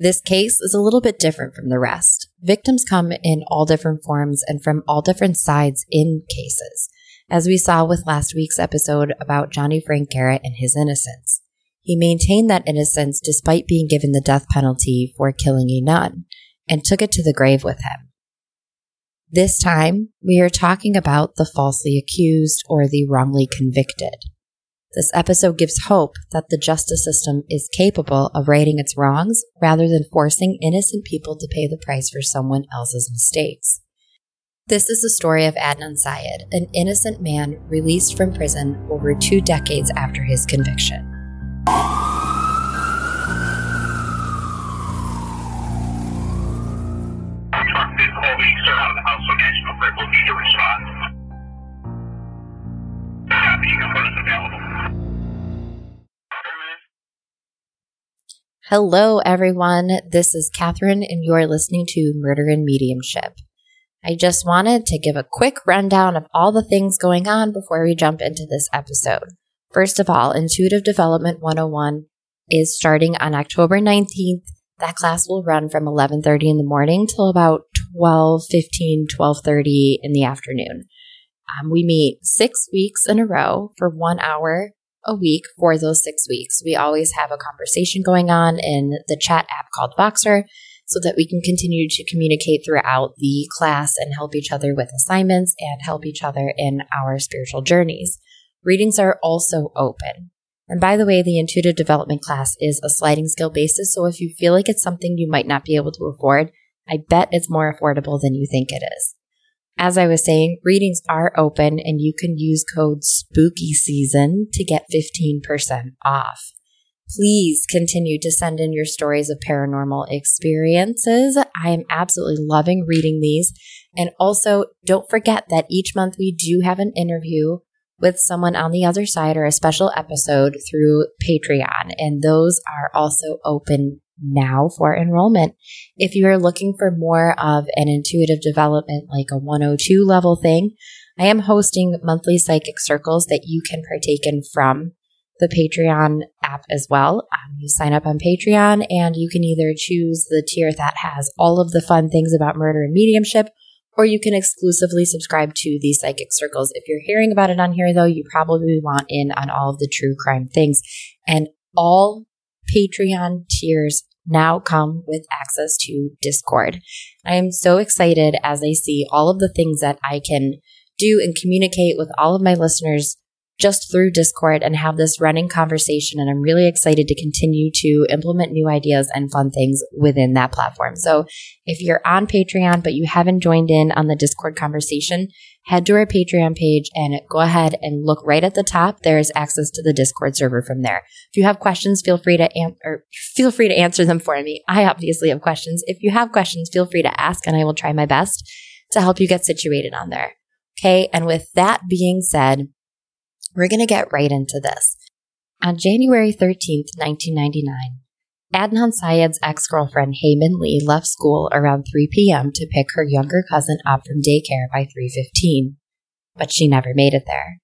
This case is a little bit different from the rest. Victims come in all different forms and from all different sides in cases, as we saw with last week's episode about Johnny Frank Garrett and his innocence. He maintained that innocence despite being given the death penalty for killing a nun and took it to the grave with him. This time, we are talking about the falsely accused or the wrongly convicted. This episode gives hope that the justice system is capable of righting its wrongs rather than forcing innocent people to pay the price for someone else's mistakes. This is the story of Adnan Syed, an innocent man released from prison over two decades after his conviction. Hello, everyone. This is Catherine, and you're listening to Murder and Mediumship. I just wanted to give a quick rundown of all the things going on before we jump into this episode. First of all, Intuitive Development 101 is starting on October 19th. That class will run from 11:30 in the morning till about 12:15, 12:30 in the afternoon. Um, we meet six weeks in a row for one hour a week for those six weeks. We always have a conversation going on in the chat app called Voxer so that we can continue to communicate throughout the class and help each other with assignments and help each other in our spiritual journeys. Readings are also open. And by the way, the intuitive development class is a sliding scale basis. So if you feel like it's something you might not be able to afford, I bet it's more affordable than you think it is. As I was saying, readings are open and you can use code spooky season to get 15% off. Please continue to send in your stories of paranormal experiences. I am absolutely loving reading these. And also, don't forget that each month we do have an interview with someone on the other side or a special episode through Patreon. And those are also open now for enrollment. If you are looking for more of an intuitive development, like a 102 level thing, I am hosting monthly psychic circles that you can partake in from the Patreon app as well. Um, you sign up on Patreon and you can either choose the tier that has all of the fun things about murder and mediumship, or you can exclusively subscribe to the psychic circles. If you're hearing about it on here, though, you probably want in on all of the true crime things. And all Patreon tiers now come with access to Discord. I am so excited as I see all of the things that I can do and communicate with all of my listeners just through Discord and have this running conversation. And I'm really excited to continue to implement new ideas and fun things within that platform. So if you're on Patreon, but you haven't joined in on the Discord conversation, head to our Patreon page and go ahead and look right at the top. There is access to the Discord server from there. If you have questions, feel free to an- or feel free to answer them for me. I obviously have questions. If you have questions, feel free to ask and I will try my best to help you get situated on there. Okay. And with that being said, we're going to get right into this. On January 13th, 1999, Adnan Syed's ex-girlfriend Hae-Min Lee left school around 3 p.m. to pick her younger cousin up from daycare by 3:15, but she never made it there.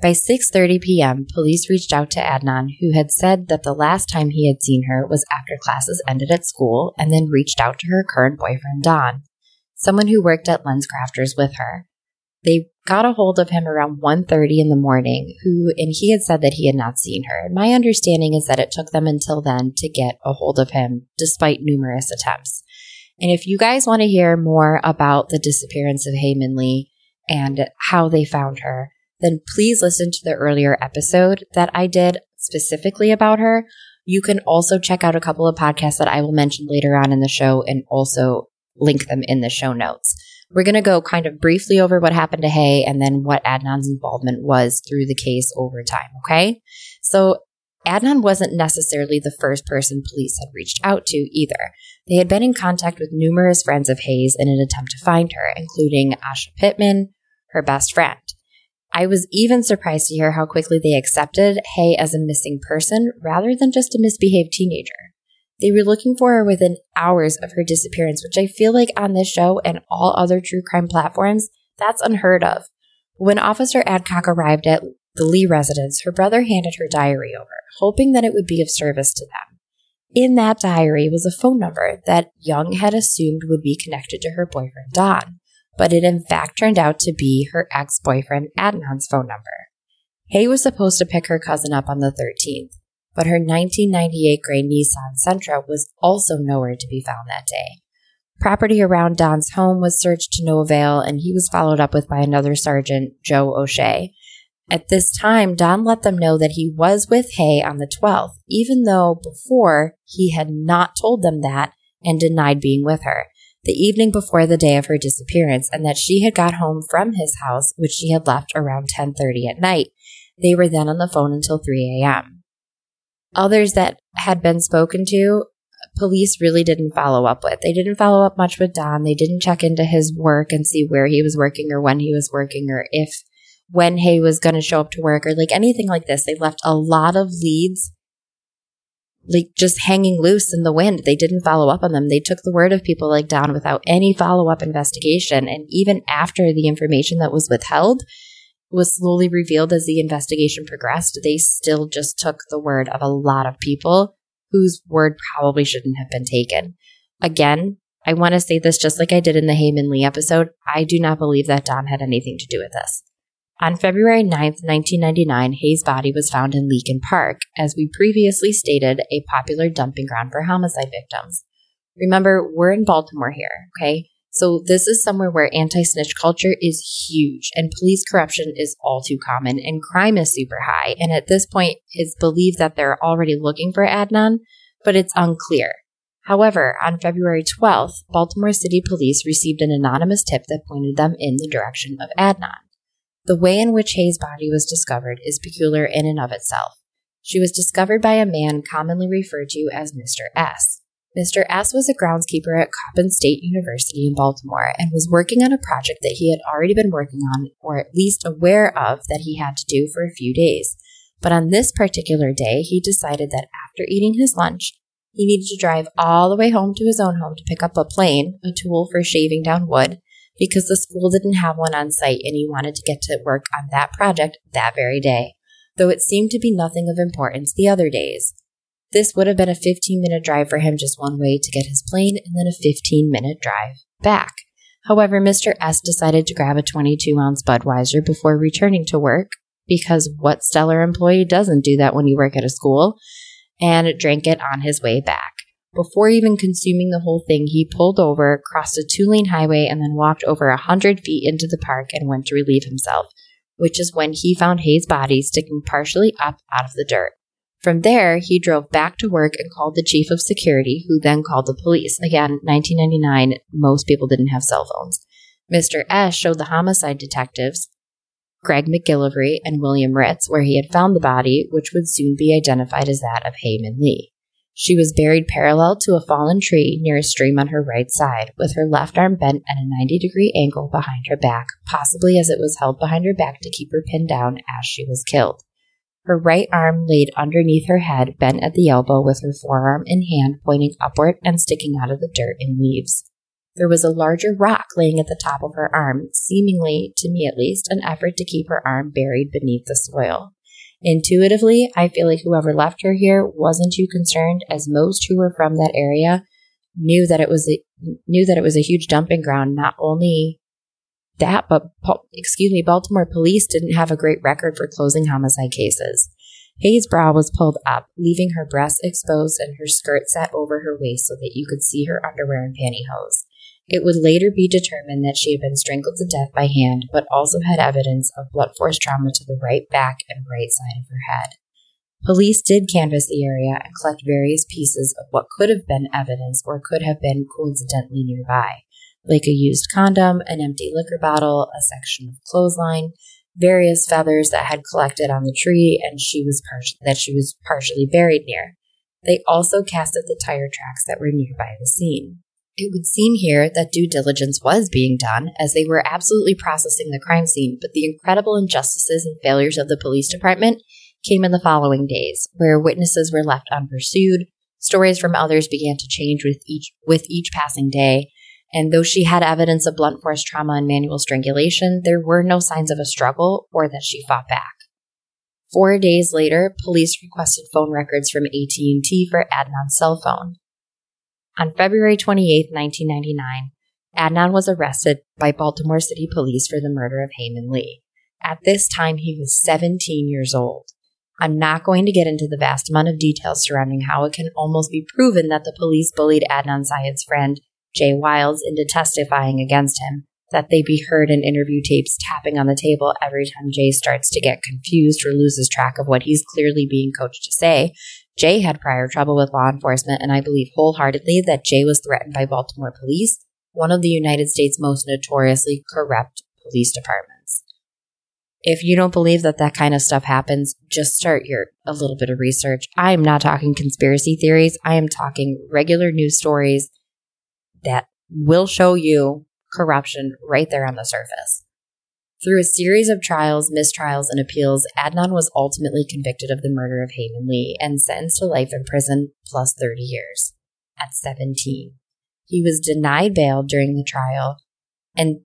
By 6:30 p.m., police reached out to Adnan, who had said that the last time he had seen her was after classes ended at school, and then reached out to her current boyfriend Don, someone who worked at LensCrafters with her. They got a hold of him around 1.30 in the morning, who, and he had said that he had not seen her. And my understanding is that it took them until then to get a hold of him, despite numerous attempts. And if you guys want to hear more about the disappearance of Hae-Min Lee and how they found her, then please listen to the earlier episode that I did specifically about her. You can also check out a couple of podcasts that I will mention later on in the show and also link them in the show notes. We're going to go kind of briefly over what happened to Hae and then what Adnan's involvement was through the case over time. Okay. So Adnan wasn't necessarily the first person police had reached out to either. They had been in contact with numerous friends of Hae's in an attempt to find her, including Aisha Pittman, her best friend. I was even surprised to hear how quickly they accepted Hae as a missing person rather than just a misbehaved teenager. They were looking for her within hours of her disappearance, which I feel like on this show and all other true crime platforms, that's unheard of. When Officer Adcock arrived at the Lee residence, her brother handed her diary over, hoping that it would be of service to them. In that diary was a phone number that Young had assumed would be connected to her boyfriend, Don, but it in fact turned out to be her ex boyfriend, Adnan's phone number. Hae was supposed to pick her cousin up on the 13th, but her 1998 gray Nissan Sentra was also nowhere to be found that day. Property around Don's home was searched to no avail, and he was followed up with by another sergeant, Joe O'Shea. At this time, Don let them know that he was with Hae on the 12th, even though before he had not told them that and denied being with her the evening before the day of her disappearance and that she had got home from his house which she had left around 10:30 at night. They were then on the phone until 3 a.m. Others that had been spoken to police really didn't follow up with. They didn't follow up much with Don. They didn't check into his work and see where he was working or when he was working or if when Hae was going to show up to work or like anything like this. They left a lot of leads like just hanging loose in the wind. They didn't follow up on them. They took the word of people like Don without any follow up investigation. And even after the information that was withheld was slowly revealed as the investigation progressed, they still just took the word of a lot of people whose word probably shouldn't have been taken. Again, I want to say this just like I did in the Hae Min Lee episode. I do not believe that Don had anything to do with this. On February 9th, 1999, Hae's body was found in Leakin Park, as we previously stated, a popular dumping ground for homicide victims. Remember, we're in Baltimore here, okay? So this is somewhere where anti-snitch culture is huge and police corruption is all too common and crime is super high. And at this point, it's believed that they're already looking for Adnan, but it's unclear. However, on February 12th, Baltimore City Police received an anonymous tip that pointed them in the direction of Adnan. The way in which Hae's body was discovered is peculiar in and of itself. She was discovered by a man commonly referred to as Mr. S. Mr. S was a groundskeeper at Coppin State University in Baltimore and was working on a project that he had already been working on, or at least aware of, that he had to do for a few days. But on this particular day, he decided that after eating his lunch, he needed to drive all the way home to his own home to pick up a plane, a tool for shaving down wood, because the school didn't have one on site and he wanted to get to work on that project that very day, though it seemed to be nothing of importance the other days. This would have been a 15 minute drive for him just one way to get his plane and then a 15 minute drive back. However, Mr. S decided to grab a 22 ounce Budweiser before returning to work because what stellar employee doesn't do that when you work at a school and drank it on his way back. Before even consuming the whole thing, he pulled over, crossed a two lane highway, and then walked over a hundred feet into the park and went to relieve himself, which is when he found Hae's body sticking partially up out of the dirt. From there, he drove back to work and called the chief of security, who then called the police. Again, 1999, most people didn't have cell phones. Mr. S showed the homicide detectives, Greg MacGillivary and William Ritz, where he had found the body, which would soon be identified as that of Hae Min Lee. She was buried parallel to a fallen tree near a stream on her right side, with her left arm bent at a 90 degree angle behind her back, possibly as it was held behind her back to keep her pinned down as she was killed her right arm laid underneath her head, bent at the elbow, with her forearm and hand pointing upward and sticking out of the dirt and leaves. There was a larger rock laying at the top of her arm, seemingly, to me at least, an effort to keep her arm buried beneath the soil. Intuitively, I feel like whoever left her here wasn't too concerned, as most who were from that area knew that it was a, knew that it was a huge dumping ground, not only that, but excuse me, Baltimore police didn't have a great record for closing homicide cases. Hae's brow was pulled up, leaving her breasts exposed and her skirt set over her waist so that you could see her underwear and pantyhose. It would later be determined that she had been strangled to death by hand, but also had evidence of blunt force trauma to the right back and right side of her head. Police did canvass the area and collect various pieces of what could have been evidence or could have been coincidentally nearby like a used condom, an empty liquor bottle, a section of clothesline, various feathers that had collected on the tree and she was par- that she was partially buried near. They also cast at the tire tracks that were nearby the scene. It would seem here that due diligence was being done, as they were absolutely processing the crime scene, but the incredible injustices and failures of the police department came in the following days, where witnesses were left unpursued, stories from others began to change with each with each passing day, and though she had evidence of blunt force trauma and manual strangulation, there were no signs of a struggle or that she fought back. Four days later, police requested phone records from AT&T for Adnan's cell phone. On February 28, 1999, Adnan was arrested by Baltimore City Police for the murder of Hae Min Lee. At this time, he was 17 years old. I'm not going to get into the vast amount of details surrounding how it can almost be proven that the police bullied Adnan Syed's friend, Jay Wilds, into testifying against him, that they be heard in interview tapes tapping on the table every time Jay starts to get confused or loses track of what he's clearly being coached to say. Jay had prior trouble with law enforcement, and I believe wholeheartedly that Jay was threatened by Baltimore police one of the United States' most notoriously corrupt police departments. If you don't believe that that kind of stuff happens, just start your a little bit of research. I am not talking conspiracy theories. I am talking regular news stories that will show you corruption right there on the surface. Through a series of trials, mistrials, and appeals, Adnan was ultimately convicted of the murder of Hae Min Lee and sentenced to life in prison plus 30 years at 17. He was denied bail during the trial. And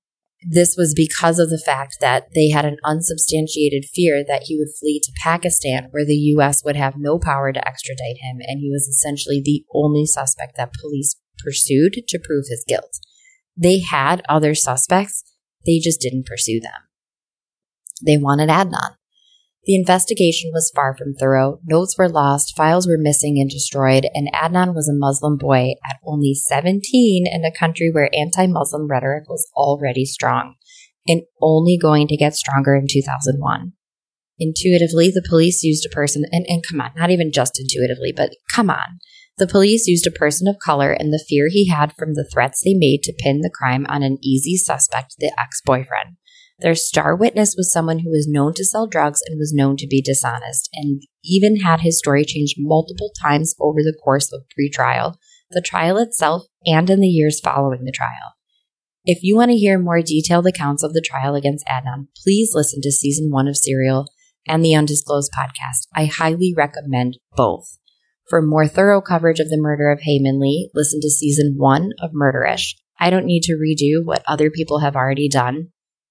this was because of the fact that they had an unsubstantiated fear that he would flee to Pakistan, where the U.S. would have no power to extradite him, and he was essentially the only suspect that police pursued to prove his guilt. They had other suspects, they just didn't pursue them. They wanted Adnan. The investigation was far from thorough. Notes were lost, files were missing and destroyed, and Adnan was a Muslim boy at only 17 in a country where anti Muslim rhetoric was already strong and only going to get stronger in 2001. Intuitively, the police used a person, and, and come on, not even just intuitively, but come on. The police used a person of color and the fear he had from the threats they made to pin the crime on an easy suspect, the ex boyfriend. Their star witness was someone who was known to sell drugs and was known to be dishonest, and even had his story changed multiple times over the course of pre-trial, the trial itself, and in the years following the trial. If you want to hear more detailed accounts of the trial against Adnan, please listen to season one of Serial and the Undisclosed podcast. I highly recommend both. For more thorough coverage of the murder of Hae Min Lee, listen to season one of Murderish. I don't need to redo what other people have already done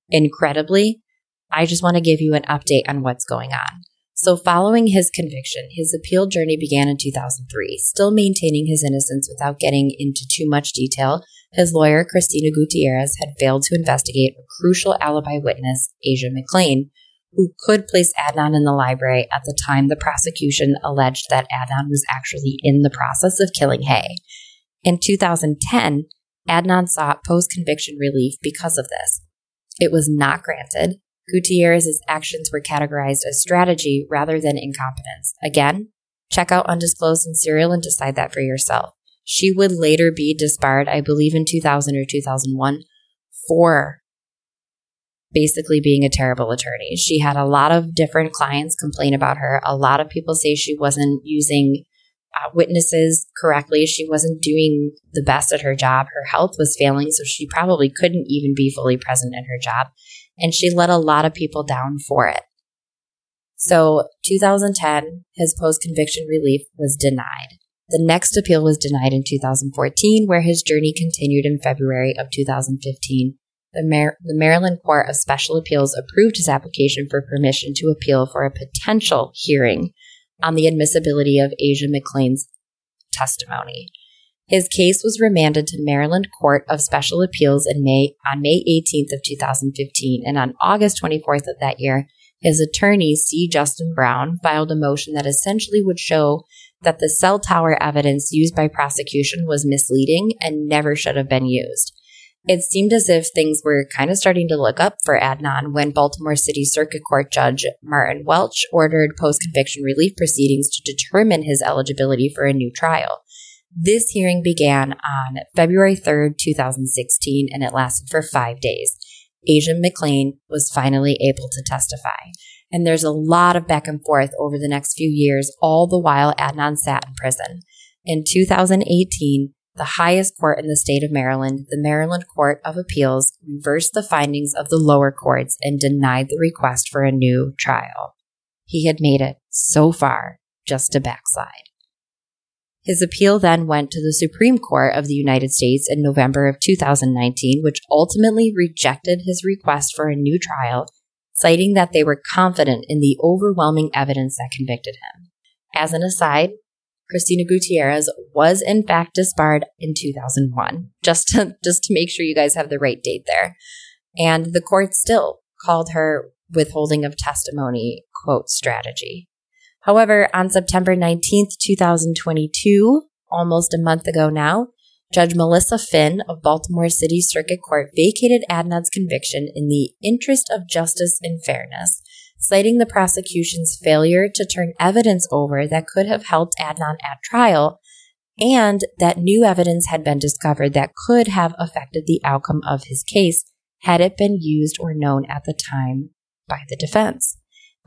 incredibly. I just want to give you an update on what's going on. So, following his conviction, his appeal journey began in 2003. Still maintaining his innocence without getting into too much detail, his lawyer, Cristina Gutierrez, had failed to investigate a crucial alibi witness, Asia McClain, who could place Adnan in the library at the time the prosecution alleged that Adnan was actually in the process of killing Hae. In 2010, Adnan sought post conviction relief because of this. It was not granted. Gutierrez's actions were categorized as strategy rather than incompetence. Again, check out Undisclosed and Serial and decide that for yourself. She would later be disbarred, I believe in 2000 or 2001, for basically being a terrible attorney. She had a lot of different clients complain about her. A lot of people say she wasn't using uh, witnesses correctly. She wasn't doing the best at her job. Her health was failing, so she probably couldn't even be fully present in her job. And she let a lot of people down for it. So, 2010, his post conviction relief was denied. The next appeal was denied in 2014, where his journey continued in February of 2015. The, Mar- the Maryland Court of Special Appeals approved his application for permission to appeal for a potential hearing on the admissibility of Asia McClain's testimony. His case was remanded to Maryland Court of Special Appeals in May on May 18th of 2015, and on August 24th of that year, his attorney C. Justin Brown filed a motion that essentially would show that the cell tower evidence used by prosecution was misleading and never should have been used. It seemed as if things were kind of starting to look up for Adnan when Baltimore City Circuit Court Judge Martin Welch ordered post conviction relief proceedings to determine his eligibility for a new trial. This hearing began on February 3rd, 2016, and it lasted for five days. Asia McClain was finally able to testify. And there's a lot of back and forth over the next few years, all the while Adnan sat in prison. In 2018, the highest court in the state of Maryland, the Maryland Court of Appeals, reversed the findings of the lower courts and denied the request for a new trial. He had made it so far just to backslide. His appeal then went to the Supreme Court of the United States in November of 2019, which ultimately rejected his request for a new trial, citing that they were confident in the overwhelming evidence that convicted him. As an aside, Cristina Gutierrez was in fact disbarred in 2001, just to, just to make sure you guys have the right date there. And the court still called her withholding of testimony, quote, strategy. However, on September 19th, 2022, almost a month ago now, Judge Melissa Phinn of Baltimore City Circuit Court vacated Adnan's conviction in the interest of justice and fairness, citing the prosecution's failure to turn evidence over that could have helped Adnan at trial and that new evidence had been discovered that could have affected the outcome of his case had it been used or known at the time by the defense.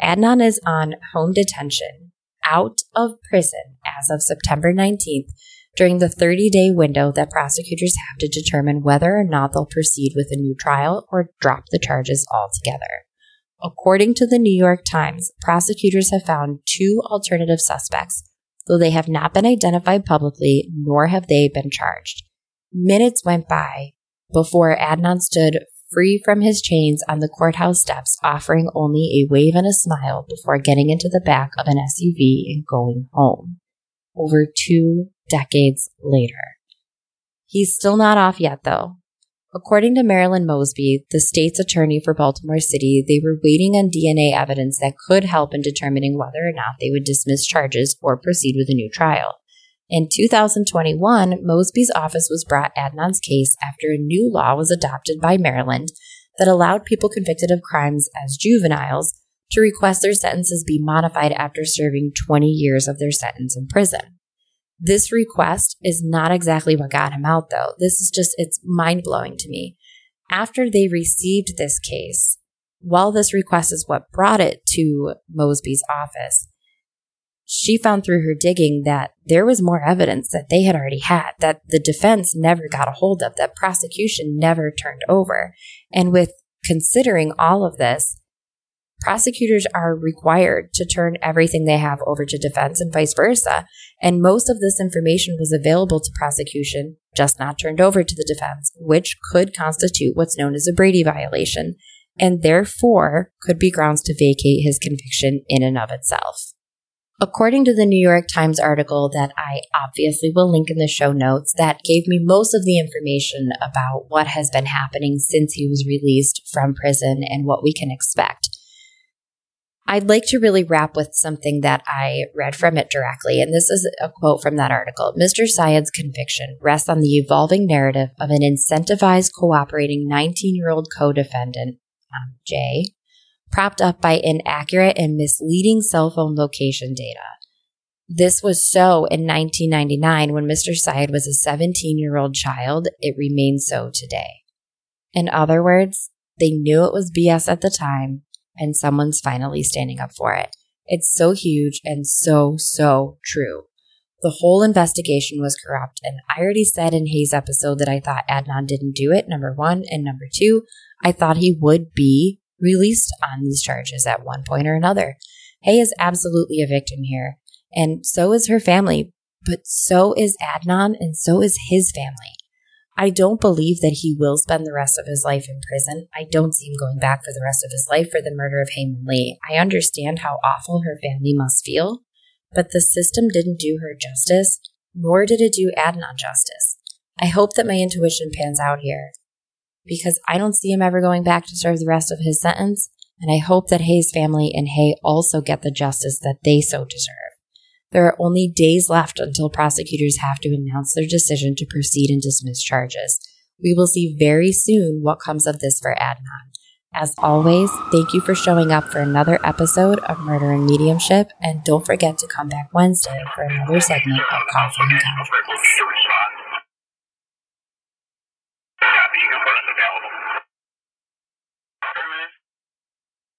Adnan is on home detention out of prison as of September 19th during the 30 day window that prosecutors have to determine whether or not they'll proceed with a new trial or drop the charges altogether. According to the New York Times, prosecutors have found two alternative suspects, though they have not been identified publicly nor have they been charged. Minutes went by before Adnan stood free from his chains on the courthouse steps, offering only a wave and a smile before getting into the back of an SUV and going home. Over two decades later. He's still not off yet, though. According to Marilyn Mosby, the state's attorney for Baltimore City, they were waiting on DNA evidence that could help in determining whether or not they would dismiss charges or proceed with a new trial. In 2021, Mosby's office was brought Adnan's case after a new law was adopted by Maryland that allowed people convicted of crimes as juveniles to request their sentences be modified after serving 20 years of their sentence in prison. This request is not exactly what got him out, though. This is just, it's mind blowing to me. After they received this case, while this request is what brought it to Mosby's office, she found through her digging that there was more evidence that they had already had, that the defense never got a hold of, that prosecution never turned over. And with considering all of this, prosecutors are required to turn everything they have over to defense and vice versa. And most of this information was available to prosecution, just not turned over to the defense, which could constitute what's known as a Brady violation, and therefore could be grounds to vacate his conviction in and of itself. According to the New York Times article that I obviously will link in the show notes, that gave me most of the information about what has been happening since he was released from prison and what we can expect. I'd like to really wrap with something that I read from it directly, and this is a quote from that article. Mr. Syed's conviction rests on the evolving narrative of an incentivized, cooperating 19 year old co defendant, um, Jay, propped up by inaccurate and misleading cell phone location data. This was so in 1999 when Mr. Syed was a 17 year old child. It remains so today. In other words, they knew it was BS at the time, and someone's finally standing up for it. It's so huge and so, so true. The whole investigation was corrupt, and I already said in Hae's episode that I thought Adnan didn't do it, number one. And number two, I thought he would be released on these charges at one point or another. Hae is absolutely a victim here, and so is her family, but so is Adnan, and so is his family. I don't believe that he will spend the rest of his life in prison. I don't see him going back for the rest of his life for the murder of Hae Lee. I understand how awful her family must feel, but the system didn't do her justice, nor did it do Adnan justice. I hope that my intuition pans out here because I don't see him ever going back to serve the rest of his sentence, and I hope that Hae's family and Hay also get the justice that they so deserve. There are only days left until prosecutors have to announce their decision to proceed and dismiss charges. We will see very soon what comes of this for Adnan. As always, thank you for showing up for another episode of Murder and Mediumship, and don't forget to come back Wednesday for another segment of Coffee and Controversy.